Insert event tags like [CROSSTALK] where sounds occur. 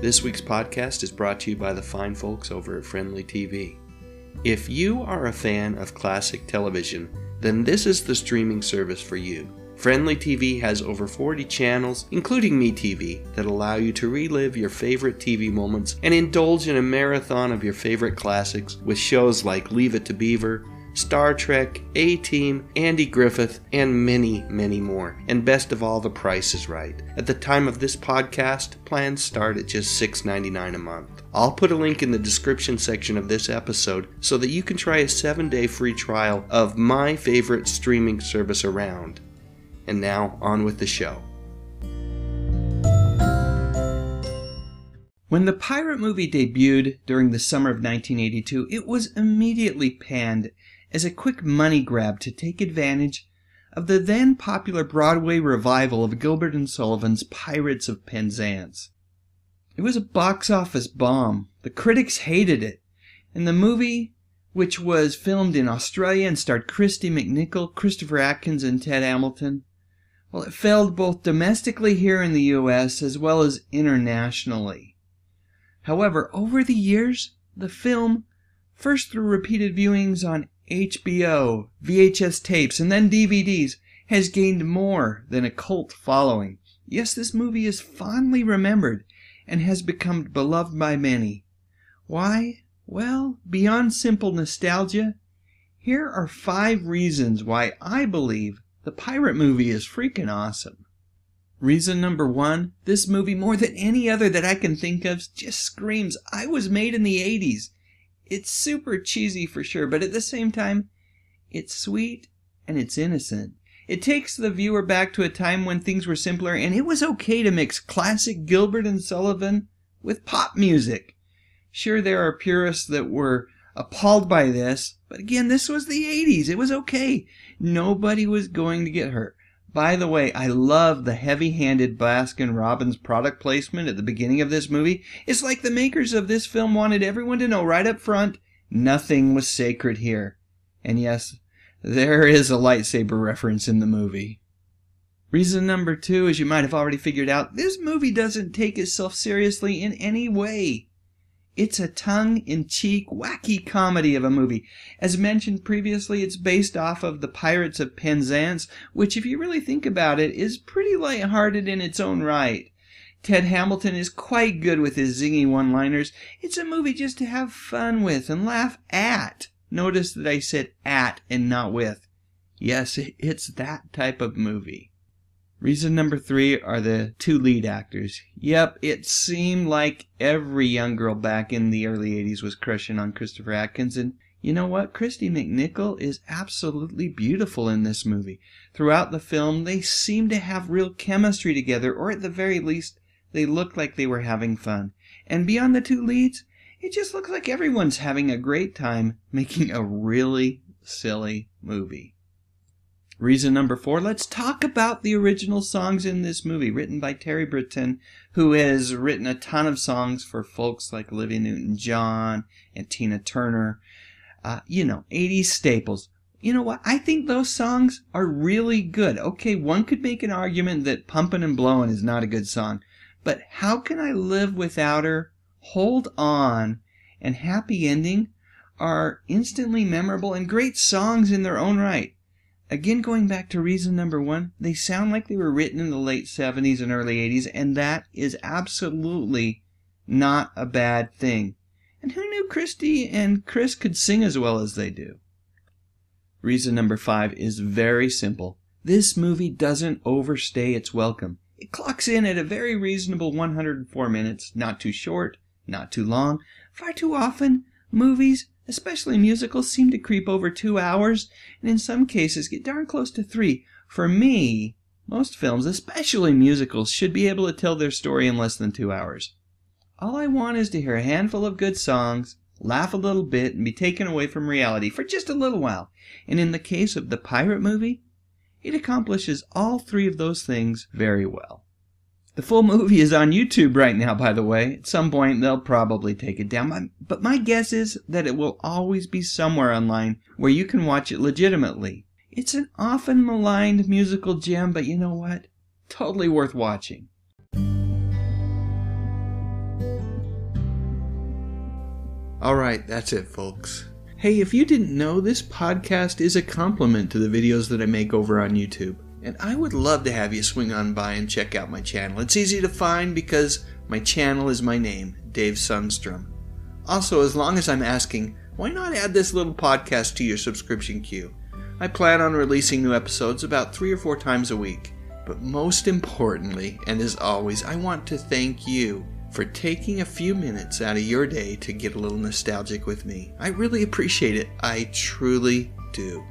This week's podcast is brought to you by the fine folks over at Frndly TV. If you are a fan of classic television, then this is the streaming service for you. Frndly TV has over 40 channels, including MeTV, that allow you to relive your favorite TV moments and indulge in a marathon of your favorite classics with shows like Leave It to Beaver, Star Trek, A Team, Andy Griffith, and many, many more. And best of all, the price is right. At the time of this podcast, plans start at just $6.99 a month. I'll put a link in the description section of this episode so that you can try a seven day free trial of my favorite streaming service around. And now, on with the show. When the pirate movie debuted during the summer of 1982, it was immediately panned as a quick money grab to take advantage of the then popular Broadway revival of Gilbert and Sullivan's Pirates of Penzance. It was a box office bomb. The critics hated it, and the movie, which was filmed in Australia and starred Kristy McNichol, Christopher Atkins, and Ted Hamilton, well, it failed both domestically here in the US as well as internationally. However, over the years, the film, first through repeated viewings on HBO, VHS tapes, and then DVDs, has gained more than a cult following. Yes, this movie is fondly remembered and has become beloved by many. Why? Well, beyond simple nostalgia, here are five reasons why I believe the pirate movie is freaking awesome. Reason number one this movie, more than any other that I can think of, just screams I was made in the 80s. It's super cheesy for sure, but at the same time, it's sweet and it's innocent. It takes the viewer back to a time when things were simpler and it was okay to mix classic Gilbert and Sullivan with pop music. Sure, there are purists that were appalled by this, but again, this was the 80s. It was okay. Nobody was going to get hurt. By the way, I love the heavy handed Baskin Robbins product placement at the beginning of this movie. It's like the makers of this film wanted everyone to know right up front nothing was sacred here. And yes, there is a lightsaber reference in the movie. Reason number two, as you might have already figured out, this movie doesn't take itself seriously in any way. It's a tongue in cheek, wacky comedy of a movie. As mentioned previously, it's based off of The Pirates of Penzance, which, if you really think about it, is pretty light-hearted in its own right. Ted Hamilton is quite good with his zingy one liners. It's a movie just to have fun with and laugh at. Notice that I said at and not with. Yes, [LAUGHS] it's that type of movie. Reason number three are the two lead actors. Yep, it seemed like every young girl back in the early 80s was crushing on Christopher Atkins, and you know what? Kristy McNichol is absolutely beautiful in this movie. Throughout the film, they seem to have real chemistry together, or at the very least, they look like they were having fun. And beyond the two leads, it just looks like everyone's having a great time making a really silly movie. Reason number four, let's talk about the original songs in this movie, written by Terry Britten, who has written a ton of songs for folks like Olivia Newton John and Tina Turner. Uh, you know, 80s staples. You know what? I think those songs are really good. Okay, one could make an argument that Pumpin' and Blowin' is not a good song, but How Can I Live Without Her, Hold On, and Happy Ending are instantly memorable and great songs in their own right. Again, going back to reason number one, they sound like they were written in the late 70s and early 80s, and that is absolutely not a bad thing. And who knew Kristy and Chris could sing as well as they do? Reason number five is very simple. This movie doesn't overstay its welcome. It clocks in at a very reasonable 104 minutes, not too short, not too long. Far too often, movies especially musicals, seem to creep over two hours, and in some cases get darn close to three. For me, most films, especially musicals, should be able to tell their story in less than two hours. All I want is to hear a handful of good songs, laugh a little bit, and be taken away from reality for just a little while. And in the case of the pirate movie, it accomplishes all three of those things very well. The full movie is on YouTube right now, by the way. At some point, they'll probably take it down. But my guess is that it will always be somewhere online where you can watch it legitimately. It's an often maligned musical gem, but you know what? Totally worth watching. Alright, that's it, folks. Hey, if you didn't know, this podcast is a complement to the videos that I make over on YouTube. And I would love to have you swing on by and check out my channel. It's easy to find because my channel is my name, Dave Sundstrom. Also, as long as I'm asking, why not add this little podcast to your subscription queue? I plan on releasing new episodes about three or four times a week. But most importantly, and as always, I want to thank you for taking a few minutes out of your day to get a little nostalgic with me. I really appreciate it. I truly do.